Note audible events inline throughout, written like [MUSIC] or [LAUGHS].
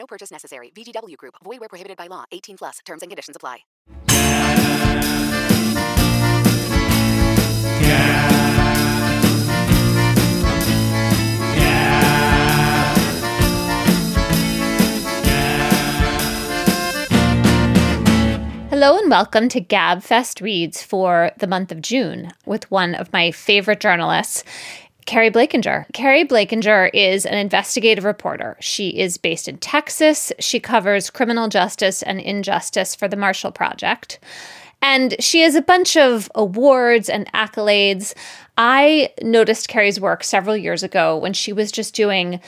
No purchase necessary. VGW Group. Void where prohibited by law. 18 plus. Terms and conditions apply. Hello and welcome to GabFest Reads for the month of June with one of my favorite journalists, Keri Blakinger. Keri Blakinger is an investigative reporter. She is based in Texas. She covers criminal justice and injustice for the Marshall Project. And she has a bunch of awards and accolades. I noticed Keri's work several years ago when she was just doing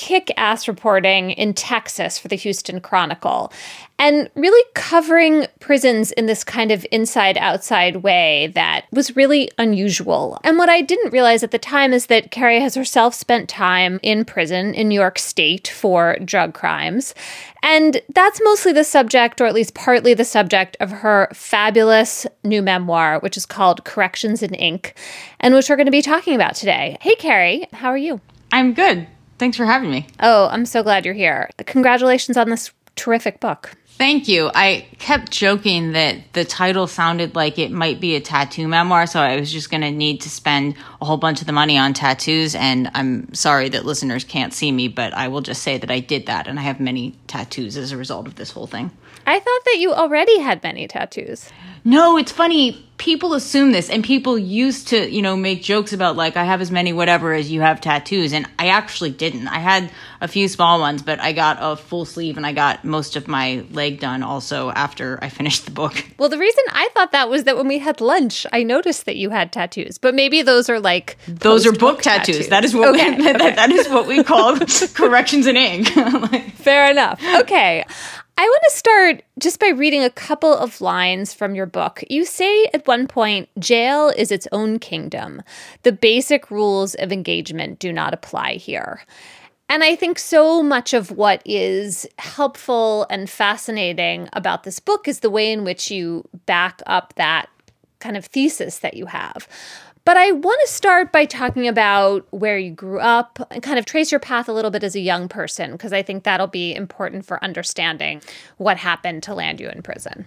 kick ass reporting in Texas for the Houston Chronicle and really covering prisons in this kind of inside outside way that was really unusual. And what I didn't realize at the time is that Keri has herself spent time in prison in New York State for drug crimes. And that's mostly the subject, or at least partly the subject, of her fabulous new memoir, which is called Corrections in Ink, and which we're going to be talking about today. Hey, Keri, how are you? I'm good. Thanks for having me. Oh, I'm so glad you're here. Congratulations on this terrific book. Thank you. I kept joking that the title sounded like it might be a tattoo memoir, so I was just going to need to spend a whole bunch of the money on tattoos. And I'm sorry that listeners can't see me, but I will just say that I did that, and I have many tattoos as a result of this whole thing. I thought that you already had many tattoos. No, it's funny. People assume this, and people used to, you know, make jokes about like I have as many whatever as you have tattoos, and I actually didn't. I had a few small ones, but I got a full sleeve, and I got most of my leg done also after I finished the book. Well, the reason I thought that was that when we had lunch, I noticed that you had tattoos, but maybe those are like those are book tattoos. tattoos. That is what okay, we, okay. [LAUGHS] that is what we call [LAUGHS] corrections in ink. [LAUGHS] Fair enough. Okay. I want to start just by reading a couple of lines from your book. You say at one point, jail is its own kingdom. The basic rules of engagement do not apply here. And I think so much of what is helpful and fascinating about this book is the way in which you back up that kind of thesis that you have. But I want to start by talking about where you grew up and kind of trace your path a little bit as a young person, because I think that'll be important for understanding what happened to land you in prison.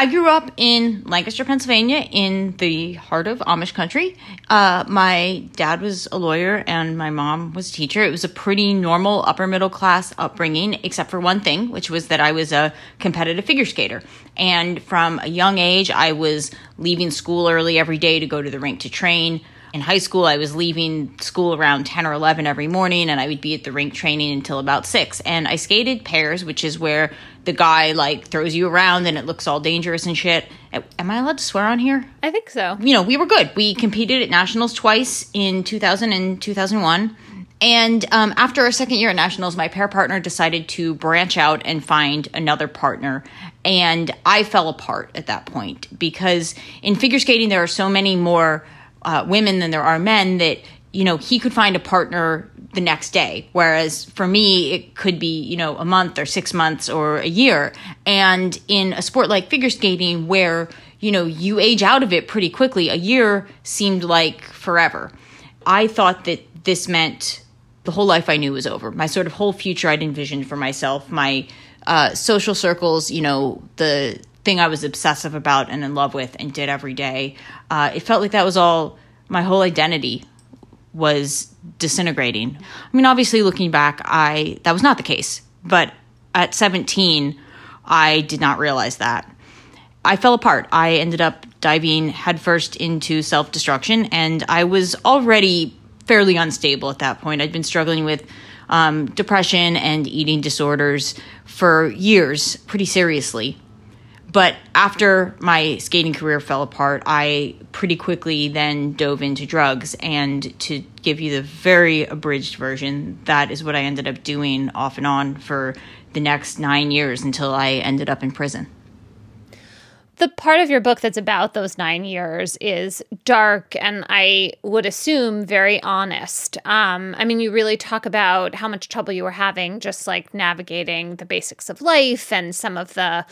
I grew up in Lancaster, Pennsylvania, in the heart of Amish country. Uh, my dad was a lawyer and my mom was a teacher. It was a pretty normal upper middle class upbringing, except for one thing, which was that I was a competitive figure skater. And from a young age, I was leaving school early every day to go to the rink to train. In high school, I was leaving school around 10 or 11 every morning, and I would be at the rink training until about 6. And I skated pairs, which is where the guy like throws you around and it looks all dangerous and shit. Am I allowed to swear on here? I think so. You know, we were good. We competed at nationals twice in 2000 and 2001. And um, after our second year at nationals, my pair partner decided to branch out and find another partner. And I fell apart at that point because in figure skating, there are so many more uh, women than there are men that you know, he could find a partner the next day. Whereas for me, it could be, you know, a month or six months or a year. And in a sport like figure skating, where, you know, you age out of it pretty quickly, a year seemed like forever. I thought that this meant the whole life I knew was over. My sort of whole future I'd envisioned for myself, my uh, social circles, you know, the thing I was obsessive about and in love with and did every day. Uh, it felt like that was all my whole identity was disintegrating. I mean, obviously, looking back, I that was not the case. But at 17, I did not realize that. I fell apart. I ended up diving headfirst into self destruction, and I was already fairly unstable at that point. I'd been struggling with um, depression and eating disorders for years, pretty seriously. But after my skating career fell apart, I pretty quickly then dove into drugs. And to give you the very abridged version, that is what I ended up doing off and on for the next nine years until I ended up in prison. The part of your book that's about those nine years is dark and I would assume very honest. Um, I mean, you really talk about how much trouble you were having just like navigating the basics of life and some of the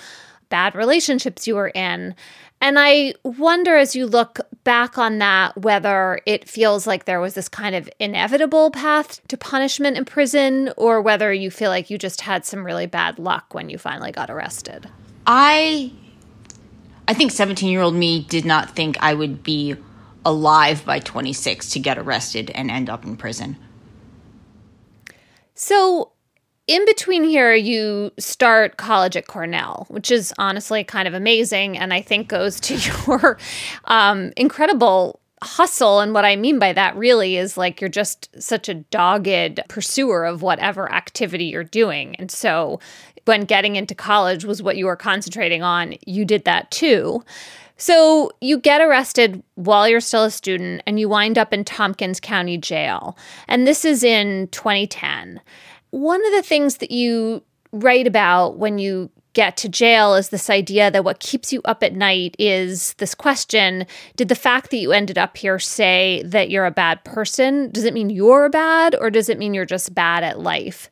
bad relationships you were in. And I wonder as you look back on that, whether it feels like there was this kind of inevitable path to punishment in prison, or whether you feel like you just had some really bad luck when you finally got arrested. I I think 17 year old me did not think I would be alive by 26 to get arrested and end up in prison. So, in between here, you start college at Cornell, which is honestly kind of amazing. And I think goes to [LAUGHS] your um, incredible hustle. And what I mean by that really is like you're just such a dogged pursuer of whatever activity you're doing. And so when getting into college was what you were concentrating on, you did that too. So you get arrested while you're still a student and you wind up in Tompkins County Jail. And this is in 2010. One of the things that you write about when you get to jail is this idea that what keeps you up at night is this question Did the fact that you ended up here say that you're a bad person? Does it mean you're bad or does it mean you're just bad at life?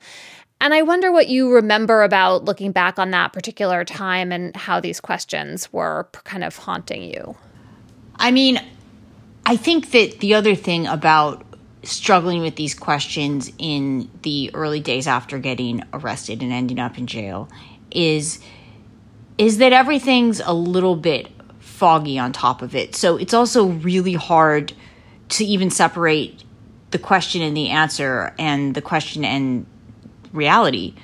And I wonder what you remember about looking back on that particular time and how these questions were kind of haunting you. I mean, I think that the other thing about struggling with these questions in the early days after getting arrested and ending up in jail is is that everything's a little bit foggy on top of it. So it's also really hard to even separate the question and the answer and the question and reality.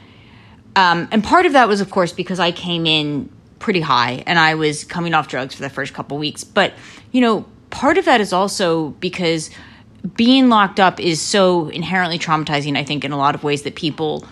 Um, and part of that was, of course, because I came in pretty high and I was coming off drugs for the first couple weeks. But, you know, part of that is also because being locked up is so inherently traumatizing, I think, in a lot of ways that people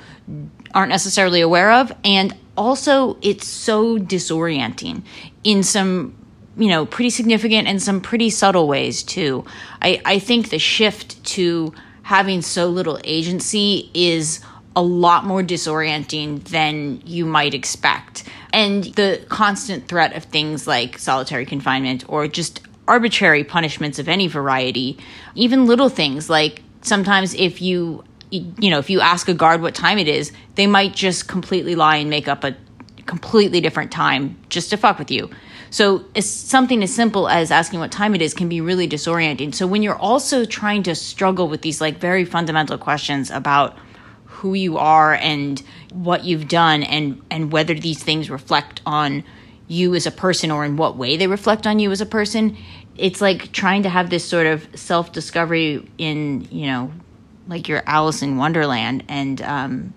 aren't necessarily aware of. And also, it's so disorienting in some you know pretty significant and some pretty subtle ways too i i think the shift to having so little agency is a lot more disorienting than you might expect. And the constant threat of things like solitary confinement or just arbitrary punishments of any variety, even little things like sometimes if you you know, if you ask a guard what time it is, they might just completely lie and make up a completely different time just to fuck with you. So it's something as simple as asking what time it is can be really disorienting. So when you're also trying to struggle with these like very fundamental questions about who you are and what you've done and and whether these things reflect on you as a person or in what way they reflect on you as a person it's like trying to have this sort of self discovery in you know like your alice in wonderland. And um,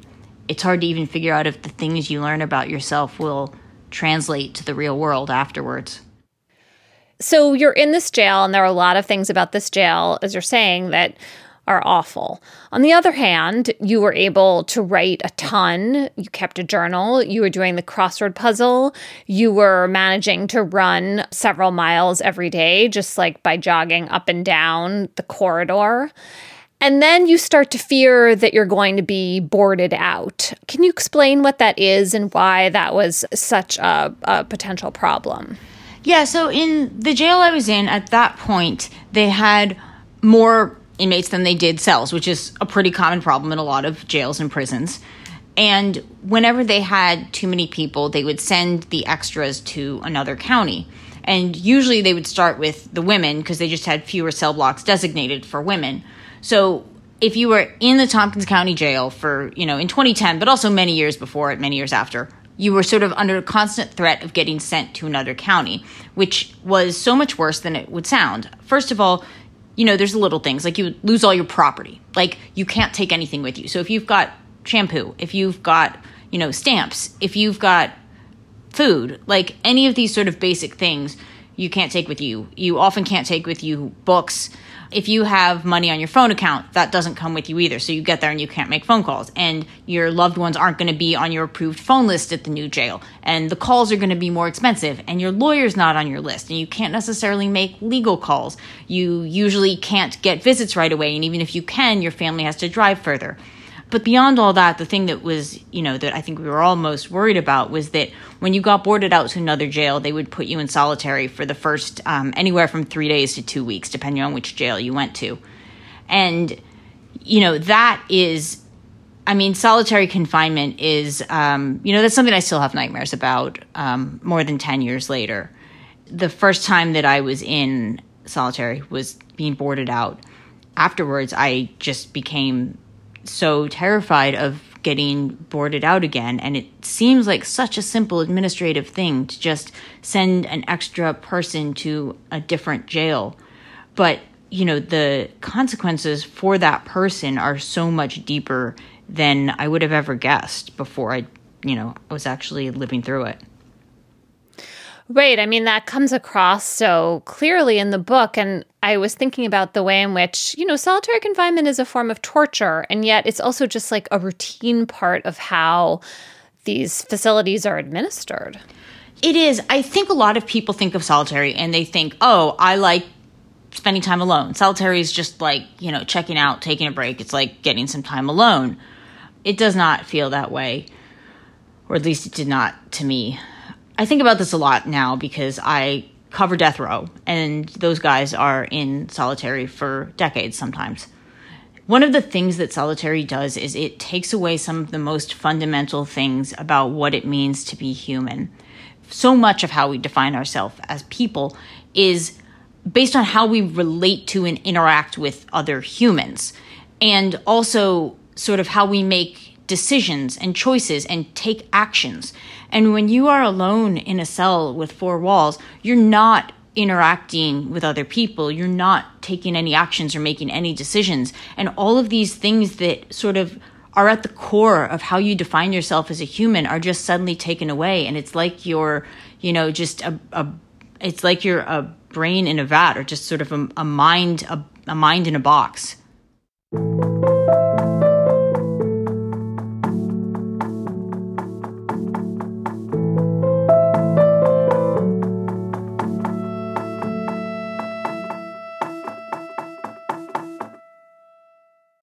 it's hard to even figure out if the things you learn about yourself will translate to the real world afterwards. So you're in this jail and there are a lot of things about this jail as you're saying that are awful. On the other hand, you were able to write a ton. You kept a journal. You were doing the crossword puzzle. You were managing to run several miles every day, just like by jogging up and down the corridor. And then you start to fear that you're going to be boarded out. Can you explain what that is and why that was such a, a potential problem? Yeah, so in the jail I was in at that point, they had more inmates than they did cells, which is a pretty common problem in a lot of jails and prisons. And whenever they had too many people, they would send the extras to another county. And usually they would start with the women because they just had fewer cell blocks designated for women. So if you were in the Tompkins County Jail for, you know, in 2010, but also many years before it, many years after, you were sort of under constant threat of getting sent to another county, which was so much worse than it would sound. First of all, you know, there's little things like you lose all your property. Like you can't take anything with you. So if you've got shampoo, if you've got, you know, stamps, if you've got food, like any of these sort of basic things, you can't take with you. You often can't take with you books. If you have money on your phone account, that doesn't come with you either. So you get there and you can't make phone calls. And your loved ones aren't going to be on your approved phone list at the new jail. And the calls are going to be more expensive. And your lawyer's not on your list. And you can't necessarily make legal calls. You usually can't get visits right away. And even if you can, your family has to drive further. But beyond all that, the thing that was, you know, that I think we were all most worried about was that when you got boarded out to another jail, they would put you in solitary for the first um, anywhere from three days to two weeks, depending on which jail you went to. And, you know, that is, I mean, solitary confinement is, um, you know, that's something I still have nightmares about um, more than 10 years later. The first time that I was in solitary was being boarded out. Afterwards, I just became so terrified of getting boarded out again. And it seems like such a simple administrative thing to just send an extra person to a different jail. But, you know, the consequences for that person are so much deeper than I would have ever guessed before I, you know, was actually living through it. Right. I mean, that comes across so clearly in the book. And I was thinking about the way in which, you know, solitary confinement is a form of torture. And yet it's also just like a routine part of how these facilities are administered. It is. I think a lot of people think of solitary and they think, oh, I like spending time alone. Solitary is just like, you know, checking out, taking a break. It's like getting some time alone. It does not feel that way, or at least it did not to me. I think about this a lot now because I cover death row, and those guys are in solitary for decades sometimes. One of the things that solitary does is it takes away some of the most fundamental things about what it means to be human. So much of how we define ourselves as people is based on how we relate to and interact with other humans, and also sort of how we make decisions and choices and take actions. And when you are alone in a cell with four walls, you're not interacting with other people. You're not taking any actions or making any decisions. And all of these things that sort of are at the core of how you define yourself as a human are just suddenly taken away. And it's like you're, you know, just a, a it's like you're a brain in a vat or just sort of a, a mind, a, a mind in a box.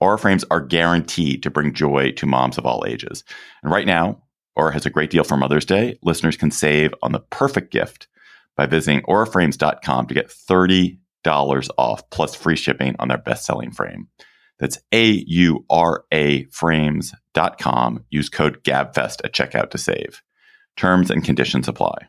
Aura frames are guaranteed to bring joy to moms of all ages. And right now, Aura has a great deal for Mother's Day. Listeners can save on the perfect gift by visiting auraframes.com to get $30 off plus free shipping on their best selling frame. That's A U R A frames.com. Use code GABFEST at checkout to save. Terms and conditions apply.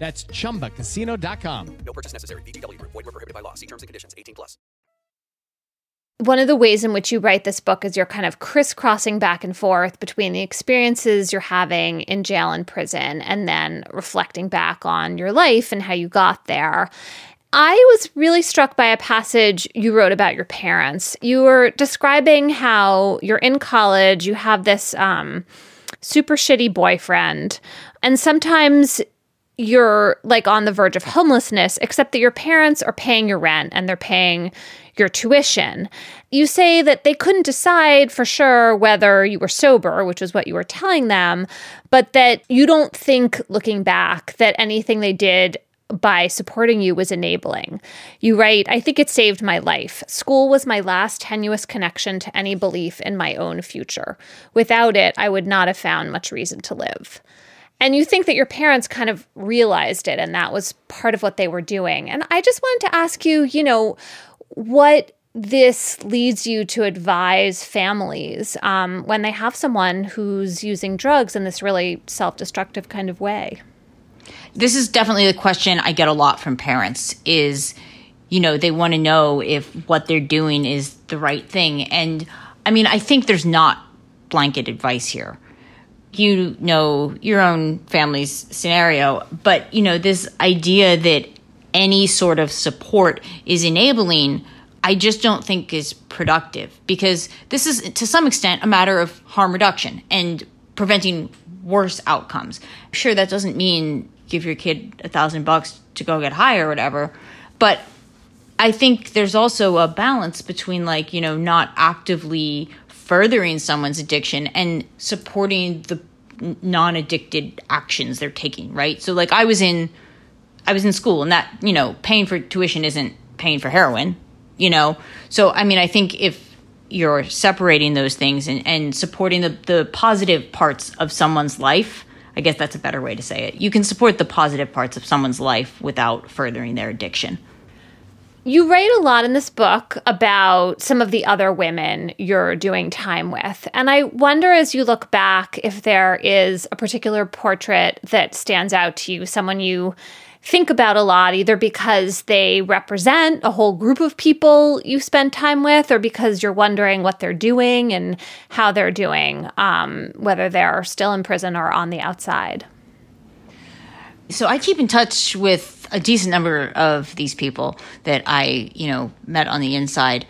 That's ChumbaCasino.com. No purchase necessary. VGW. Void were prohibited by law. See terms and conditions. 18 plus. One of the ways in which you write this book is you're kind of crisscrossing back and forth between the experiences you're having in jail and prison and then reflecting back on your life and how you got there. I was really struck by a passage you wrote about your parents. You were describing how you're in college, you have this um, super shitty boyfriend, and sometimes you're like on the verge of homelessness, except that your parents are paying your rent and they're paying your tuition. You say that they couldn't decide for sure whether you were sober, which is what you were telling them, but that you don't think, looking back, that anything they did by supporting you was enabling. You write, I think it saved my life. School was my last tenuous connection to any belief in my own future. Without it, I would not have found much reason to live. And you think that your parents kind of realized it and that was part of what they were doing. And I just wanted to ask you, you know, what this leads you to advise families um, when they have someone who's using drugs in this really self destructive kind of way. This is definitely the question I get a lot from parents is, you know, they want to know if what they're doing is the right thing. And I mean, I think there's not blanket advice here. You know your own family's scenario, but you know, this idea that any sort of support is enabling, I just don't think is productive because this is to some extent a matter of harm reduction and preventing worse outcomes. Sure, that doesn't mean give your kid a thousand bucks to go get high or whatever, but I think there's also a balance between like, you know, not actively furthering someone's addiction and supporting the non-addicted actions they're taking, right? So like I was in I was in school and that, you know, paying for tuition isn't paying for heroin, you know. So I mean, I think if you're separating those things and, and supporting the, the positive parts of someone's life, I guess that's a better way to say it. You can support the positive parts of someone's life without furthering their addiction. You write a lot in this book about some of the other women you're doing time with. And I wonder as you look back if there is a particular portrait that stands out to you, someone you think about a lot, either because they represent a whole group of people you spend time with, or because you're wondering what they're doing and how they're doing, um, whether they're still in prison or on the outside. So I keep in touch with a decent number of these people that I, you know, met on the inside.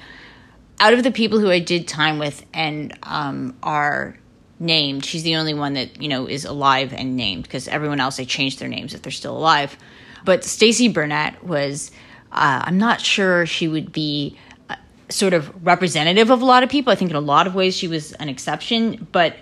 Out of the people who I did time with and um, are named, she's the only one that you know is alive and named because everyone else they changed their names if they're still alive. But Stacy Burnett was, uh, I'm not sure she would be uh, sort of representative of a lot of people. I think in a lot of ways she was an exception, but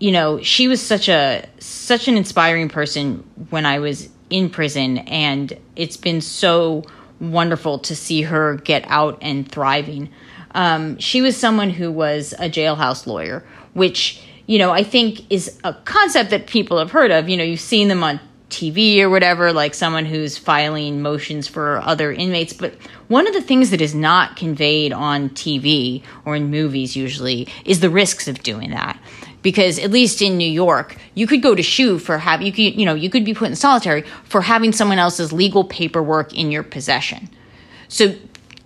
you know, she was such a such an inspiring person when I was in prison and it's been so wonderful to see her get out and thriving. Um, she was someone who was a jailhouse lawyer, which you know I think is a concept that people have heard of. You know, you've seen them on TV or whatever, like someone who's filing motions for other inmates. But one of the things that is not conveyed on TV or in movies usually is the risks of doing that. Because at least in New York, you could go to SHU for having you could you know you could be put in solitary for having someone else's legal paperwork in your possession. So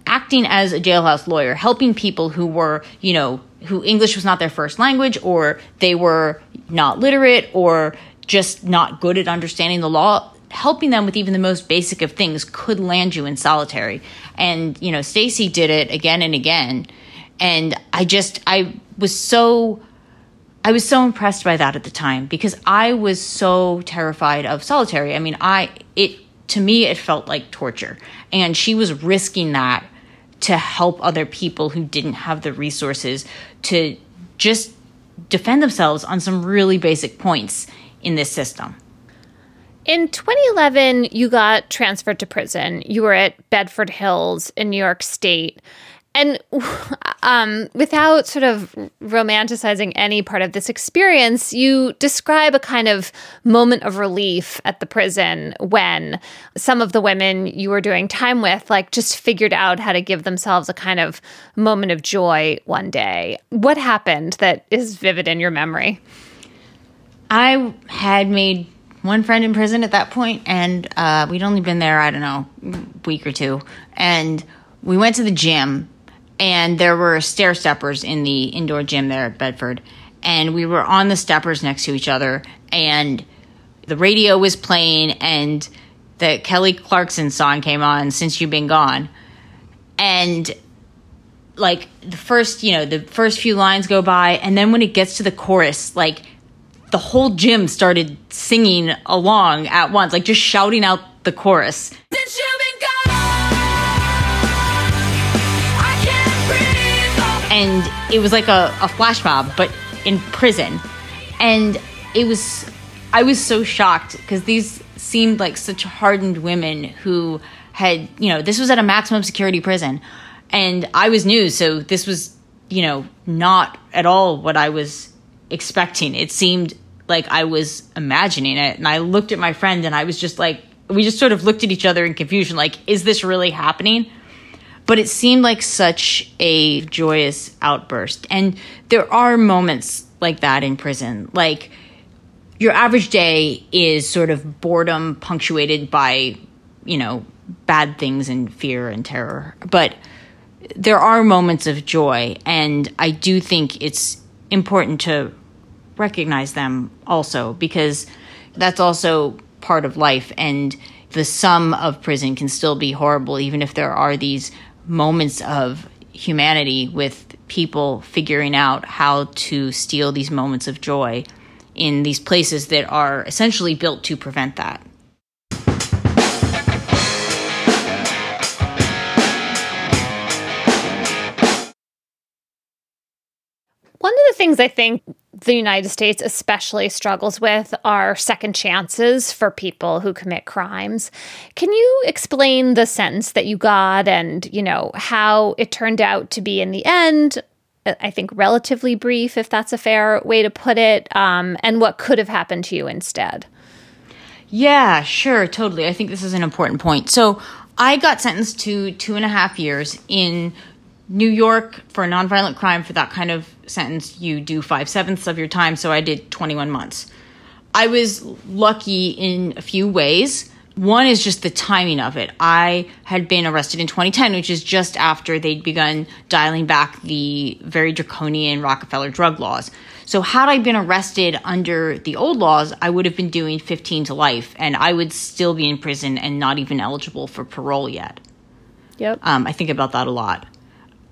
acting as a jailhouse lawyer, helping people who were you know who English was not their first language or they were not literate or just not good at understanding the law, helping them with even the most basic of things could land you in solitary. And, you know, Stacy did it again and again. And I just, I was so, I was so impressed by that at the time because I was so terrified of solitary. I mean, I, it, to me, it felt like torture. And she was risking that to help other people who didn't have the resources to just defend themselves on some really basic points in this system. In 2011, you got transferred to prison. You were at Bedford Hills in New York State. And [LAUGHS] um, without sort of romanticizing any part of this experience, you describe a kind of moment of relief at the prison when some of the women you were doing time with, like, just figured out how to give themselves a kind of moment of joy one day. What happened that is vivid in your memory? I had made one friend in prison at that point, and uh, we'd only been there, I don't know, week or two. And we went to the gym, and there were stair steppers in the indoor gym there at Bedford. And we were on the steppers next to each other, and the radio was playing, and the Kelly Clarkson song came on, Since You've Been Gone. And like the first, you know, the first few lines go by, and then when it gets to the chorus, like the whole gym started singing along at once, like just shouting out the chorus. Since you've been gone, and it was like a, a flash mob, but in prison. And it was, I was so shocked because these seemed like such hardened women who had, you know, this was at a maximum security prison. And I was new, so this was, you know, not at all what I was expecting. It seemed like I was imagining it. And I looked at my friend and I was just like, we just sort of looked at each other in confusion, like, is this really happening? But it seemed like such a joyous outburst. And there are moments like that in prison. Like your average day is sort of boredom punctuated by, you know, bad things and fear and terror. But there are moments of joy, and I do think it's important to recognize them also because that's also part of life and the sum of prison can still be horrible even if there are these moments of humanity with people figuring out how to steal these moments of joy in these places that are essentially built to prevent that. One of the things I think the United States especially struggles with are second chances for people who commit crimes. Can you explain the sentence that you got and, you know, how it turned out to be in the end? I think relatively brief, if that's a fair way to put it, um, and what could have happened to you instead. Yeah, sure, totally. I think this is an important point. So I got sentenced to two and a half years in New York for a nonviolent crime. For that kind of sentence, you do five sevenths of your time. So I did 21 months. I was lucky in a few ways. One is just the timing of it. I had been arrested in 2010, which is just after they'd begun dialing back the very draconian Rockefeller drug laws. So, had I been arrested under the old laws, I would have been doing 15 to life, and I would still be in prison and not even eligible for parole yet. Yep. Um, I think about that a lot.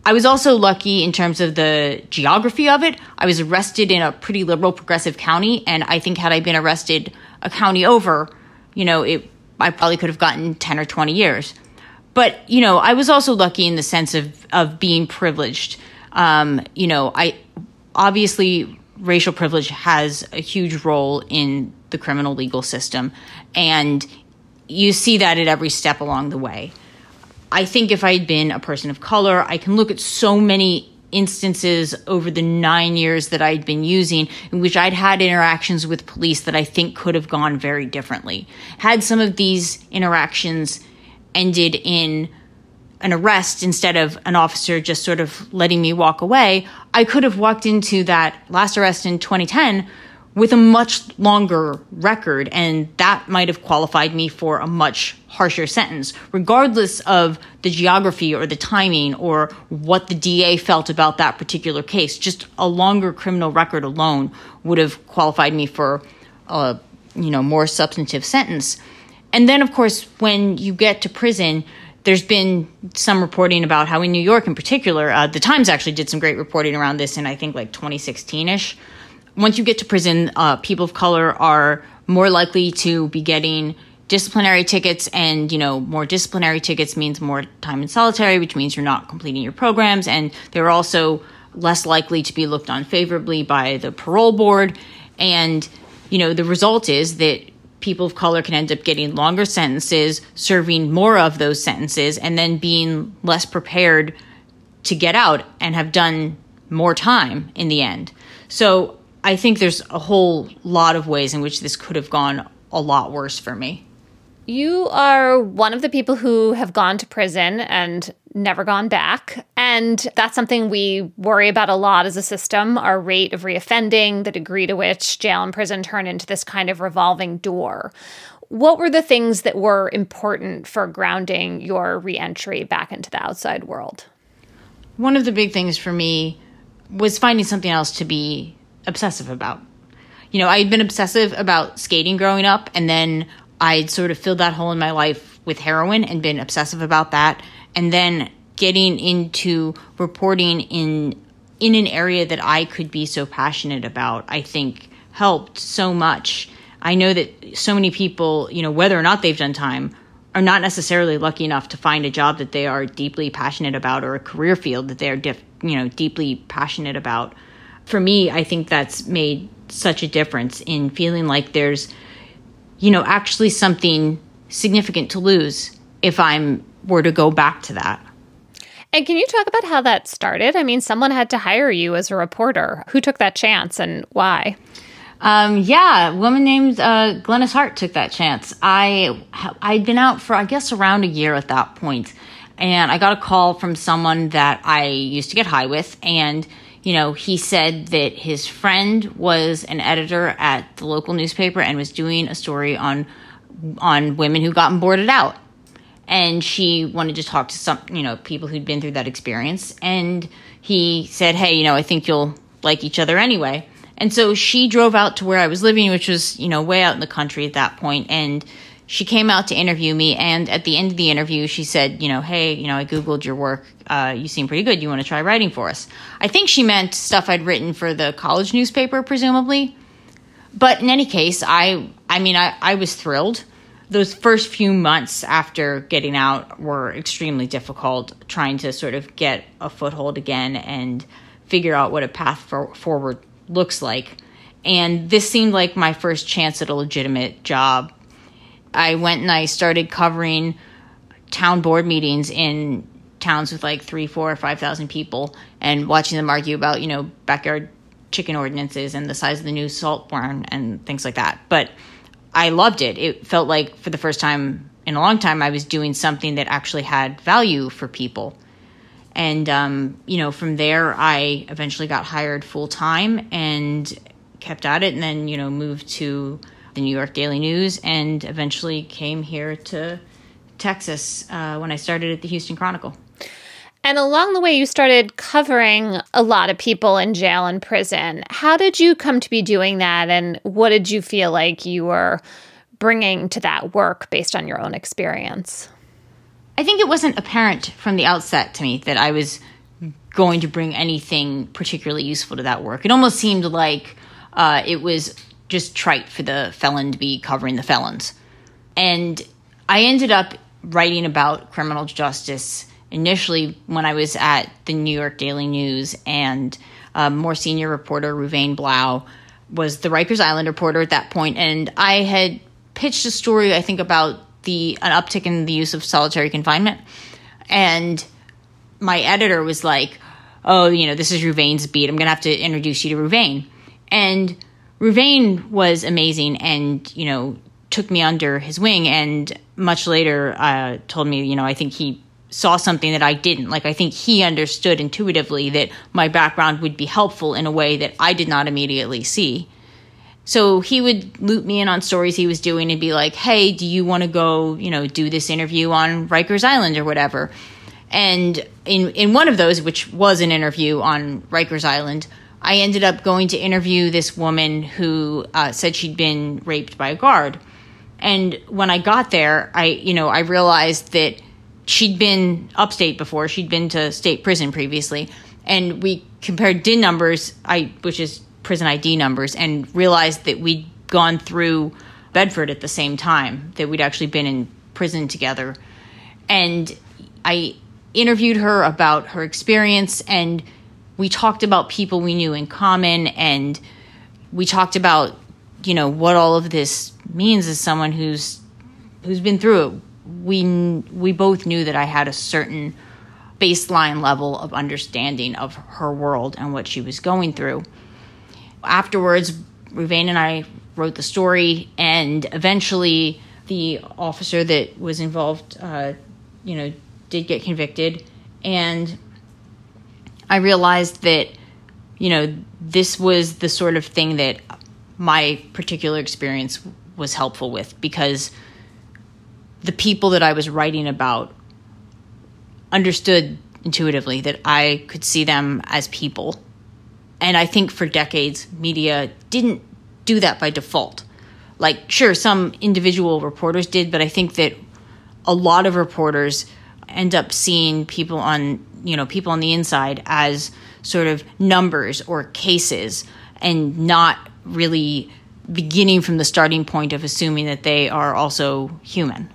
I was also lucky in terms of the geography of it. I was arrested in a pretty liberal progressive county, and I think had I been arrested a county over, you know, it I probably could have gotten 10 or 20 years. But, you know, I was also lucky in the sense of of being privileged. Um, you know, I obviously racial privilege has a huge role in the criminal legal system and you see that at every step along the way. I think if I had been a person of color, I can look at so many instances over the nine years that I'd been using in which I'd had interactions with police that I think could have gone very differently. Had some of these interactions ended in an arrest instead of an officer just sort of letting me walk away, I could have walked into that last arrest in 2010 with a much longer record, and that might have qualified me for a much harsher sentence, regardless of the geography or the timing or what the DA felt about that particular case. Just a longer criminal record alone would have qualified me for a you know more substantive sentence. And then, of course, when you get to prison, there's been some reporting about how in New York, in particular, uh, the Times actually did some great reporting around this in I think like 2016 ish once you get to prison, uh, people of color are more likely to be getting disciplinary tickets and you know more disciplinary tickets means more time in solitary which means you're not completing your programs and they're also less likely to be looked on favorably by the parole board. And you know the result is that people of color can end up getting longer sentences serving more of those sentences and then being less prepared to get out and have done more time in the end. So I think there's a whole lot of ways in which this could have gone a lot worse for me. You are one of the people who have gone to prison and never gone back. And that's something we worry about a lot as a system our rate of reoffending, the degree to which jail and prison turn into this kind of revolving door. What were the things that were important for grounding your reentry back into the outside world? One of the big things for me was finding something else to be obsessive about. You know, I had been obsessive about skating growing up, and then I'd sort of filled that hole in my life with heroin and been obsessive about that. And then getting into reporting in in an area that I could be so passionate about, I think helped so much. I know that so many people, you know, whether or not they've done time, are not necessarily lucky enough to find a job that they are deeply passionate about or a career field that they are, you know, deeply passionate about. For me, I think that's made such a difference in feeling like there's, you know, actually something significant to lose if I'm were to go back to that. And can you talk about how that started? I mean, someone had to hire you as a reporter. Who took that chance and why? Um, yeah, a woman named uh, Glennis Hart took that chance. I I'd been out for I guess around a year at that point, and I got a call from someone that I used to get high with, and you know he said that his friend was an editor at the local newspaper and was doing a story on on women who gotten boarded out, and she wanted to talk to some you know people who'd been through that experience, and he said, hey, you know, I think you'll like each other anyway. And so she drove out to where I was living, which was, you know, way out in the country at that point, and she came out to interview me. And at the end of the interview, she said, you know, hey, you know, I Googled your work. Uh, you seem pretty good. You want to try writing for us? I think she meant stuff I'd written for the college newspaper, presumably. But in any case, I, I mean, I, I was thrilled. Those first few months after getting out were extremely difficult, trying to sort of get a foothold again and figure out what a path for, forward looks like. And this seemed like my first chance at a legitimate job. I went and I started covering town board meetings in towns with like three, four, or five thousand people, and watching them argue about you know backyard chicken ordinances and the size of the new salt barn and things like that. But I loved it. It felt like for the first time in a long time I was doing something that actually had value for people. And, um, you know, from there, I eventually got hired full time and kept at it, and then, you know, moved to the New York Daily News and eventually came here to Texas uh, when I started at the Houston Chronicle. And along the way, you started covering a lot of people in jail and prison. How did you come to be doing that? And what did you feel like you were bringing to that work based on your own experience? I think it wasn't apparent from the outset to me that I was going to bring anything particularly useful to that work. It almost seemed like uh, it was just trite for the felon to be covering the felons. And I ended up writing about criminal justice initially when I was at the New York Daily News, and a more senior reporter, Reuven Blau, was the Rikers Island reporter at that point, and I had pitched a story, I think, about the an uptick in the use of solitary confinement, and my editor was like, "Oh, you know, this is Reuven's beat. I'm gonna have to introduce you to Reuven," and Reuven was amazing, and you know, took me under his wing, and much later uh, told me, you know, I think he saw something that I didn't. Like, I think he understood intuitively that my background would be helpful in a way that I did not immediately see. So he would loop me in on stories he was doing and be like, hey, do you want to go, you know, do this interview on Rikers Island or whatever? And in, in one of those, which was an interview on Rikers Island, I ended up going to interview this woman who uh, said she'd been raped by a guard. And when I got there, I, you know, I realized that she'd been upstate before. She'd been to state prison previously, and we compared DIN numbers, I which is prison ID numbers, and realized that we'd gone through Bedford at the same time. That we'd actually been in prison together, and I interviewed her about her experience, and we talked about people we knew in common, and we talked about you know what all of this means as someone who's who's been through it we we both knew that I had a certain baseline level of understanding of her world and what she was going through. Afterwards, Reuven and I wrote the story, and eventually, the officer that was involved, uh, you know, did get convicted, and I realized that, you know, this was the sort of thing that my particular experience was helpful with because the people that I was writing about understood intuitively that I could see them as people. And I think for decades, media didn't do that by default. Like, sure, some individual reporters did, but I think that a lot of reporters end up seeing people on, you know, people on the inside as sort of numbers or cases and not really beginning from the starting point of assuming that they are also human.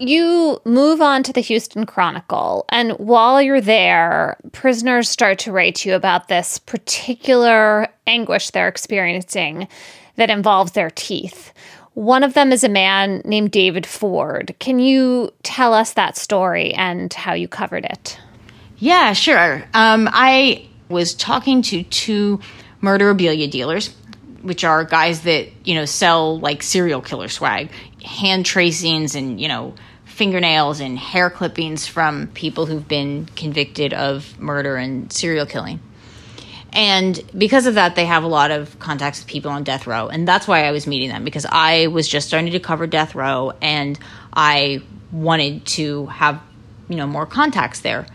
You move on to the Houston Chronicle, and while you're there, prisoners start to write to you about this particular anguish they're experiencing that involves their teeth. One of them is a man named David Ford. Can you tell us that story and how you covered it? Yeah, sure. Um, I was talking to two murderabilia dealers, which are guys that you know sell like serial killer swag, hand tracings, and you know fingernails and hair clippings from people who've been convicted of murder and serial killing. And because of that, they have a lot of contacts with people on death row. And that's why I was meeting them because I was just starting to cover death row and I wanted to have, you know, more contacts there.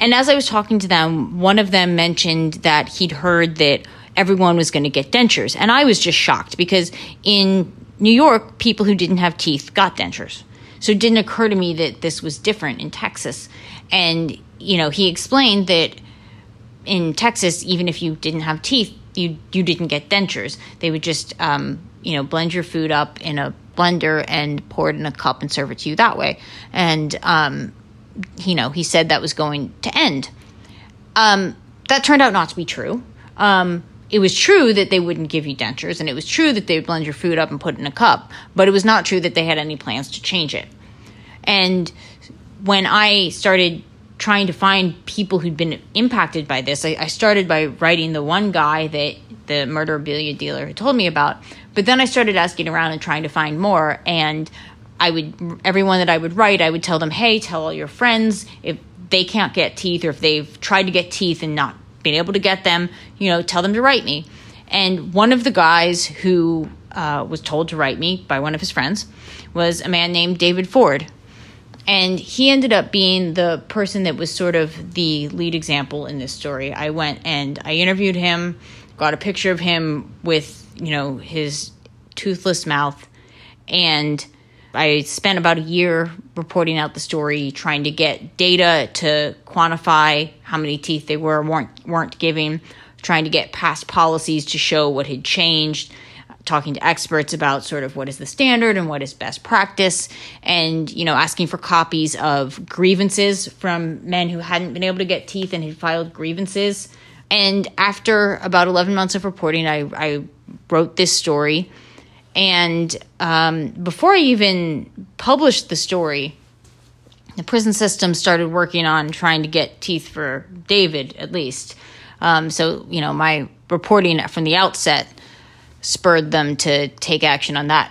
And as I was talking to them, one of them mentioned that he'd heard that everyone was going to get dentures. And I was just shocked because in New York, people who didn't have teeth got dentures. So it didn't occur to me that this was different in Texas. And, you know, he explained that in Texas, even if you didn't have teeth, you you didn't get dentures. They would just um, you know blend your food up in a blender and pour it in a cup and serve it to you that way. And um, you know he said that was going to end. Um, that turned out not to be true. Um, it was true that they wouldn't give you dentures, and it was true that they would blend your food up and put it in a cup. But it was not true that they had any plans to change it. And when I started trying to find people who'd been impacted by this. I, I, started by writing the one guy that the murderabilia dealer had told me about, but then I started asking around and trying to find more. And I would, everyone that I would write, I would tell them, hey, tell all your friends if they can't get teeth or if they've tried to get teeth and not been able to get them, you know, tell them to write me. And one of the guys who uh, was told to write me by one of his friends was a man named David Ford, and he ended up being the person that was sort of the lead example in this story. I went and I interviewed him, got a picture of him with, you know, his toothless mouth, and I spent about a year reporting out the story, trying to get data to quantify how many teeth they were weren't weren't giving, trying to get past policies to show what had changed talking to experts about sort of what is the standard and what is best practice and you know asking for copies of grievances from men who hadn't been able to get teeth and had filed grievances. And after about 11 months of reporting i, I wrote this story. And um, before i even published the story the prison system started working on trying to get teeth for david at least. Um, so you know my reporting from the outset spurred them to take action on that.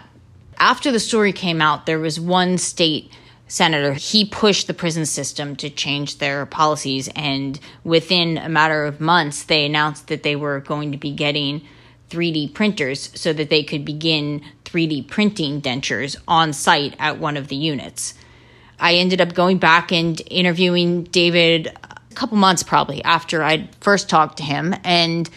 After the story came out, there was one state senator. He pushed the prison system to change their policies, and within a matter of months, they announced that they were going to be getting 3D printers so that they could begin 3D printing dentures on site at one of the units. I ended up going back and interviewing David a couple months probably after I'd first talked to him and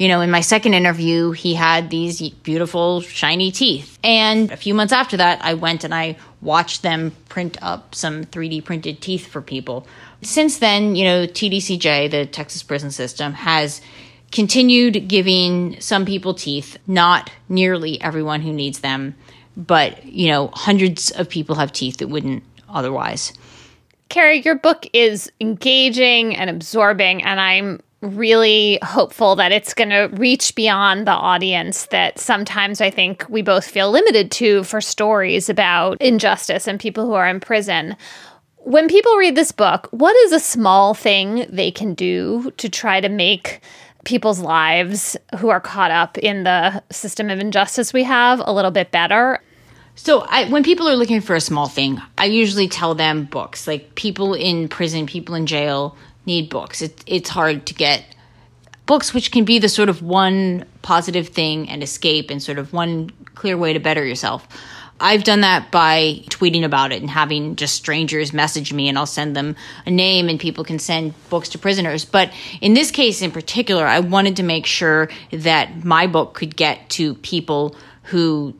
you know, in my second interview, he had these beautiful, shiny teeth. And a few months after that, I went and I watched them print up some 3D printed teeth for people. Since then, you know, TDCJ, the Texas prison system, has continued giving some people teeth, not nearly everyone who needs them, but, you know, hundreds of people have teeth that wouldn't otherwise. Keri, your book is engaging and absorbing, and I'm really hopeful that it's going to reach beyond the audience that sometimes I think we both feel limited to for stories about injustice and people who are in prison. When people read this book, what is a small thing they can do to try to make people's lives who are caught up in the system of injustice we have a little bit better? So, I, when people are looking for a small thing, I usually tell them books. Like people in prison, people in jail, need books. It, it's hard to get books which can be the sort of one positive thing and escape and sort of one clear way to better yourself. I've done that by tweeting about it and having just strangers message me and I'll send them a name and people can send books to prisoners. But in this case in particular, I wanted to make sure that my book could get to people who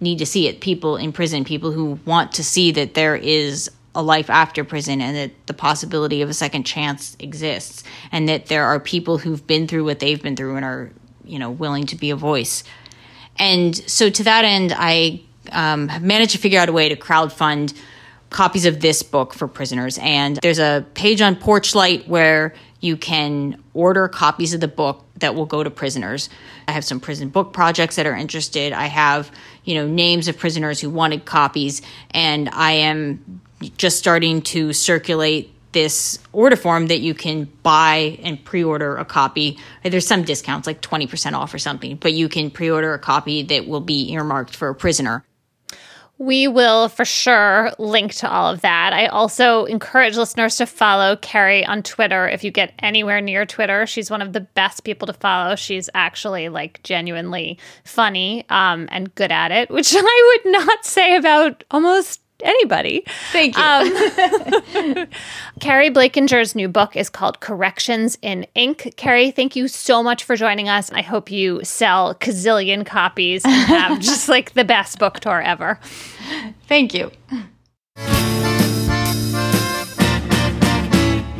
need to see it, people in prison, people who want to see that there is a life after prison and that the possibility of a second chance exists and that there are people who've been through what they've been through and are, you know, willing to be a voice. And so to that end, I um, have managed to figure out a way to crowdfund copies of this book for prisoners. And there's a page on Porchlight where you can order copies of the book that will go to prisoners. I have some prison book projects that are interested. I have, you know, names of prisoners who wanted copies, and I am just starting to circulate this order form that you can buy and pre-order a copy. There's some discounts, like 20% off or something, but you can pre-order a copy that will be earmarked for a prisoner. We will for sure link to all of that. I also encourage listeners to follow Keri on Twitter if you get anywhere near Twitter. She's one of the best people to follow. She's actually like genuinely funny um, and good at it, [LAUGHS] which I would not say about almost anybody. Thank you. Um, [LAUGHS] Keri Blakinger's new book is called Corrections in Ink. Keri, thank you so much for joining us. I hope you sell gazillion copies and have [LAUGHS] just like the best book tour ever. Thank you.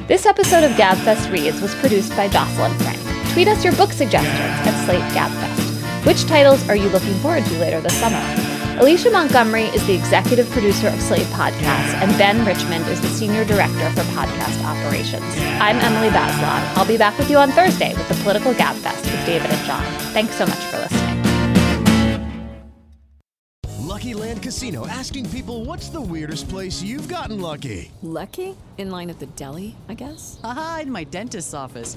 This episode of GabFest Reads was produced by Jocelyn Frank. Tweet us your book suggestions at Slate GabFest. Which titles are you looking forward to later this summer? Alicia Montgomery is the executive producer of Slate Podcasts, and Ben Richmond is the senior director for podcast operations. I'm Emily Bazelon. I'll be back with you on Thursday with the Political Gabfest with David and John. Thanks so much for listening. Lucky Land Casino asking people what's the weirdest place you've gotten lucky? Lucky? In line at the deli, I guess? Aha, in my dentist's office.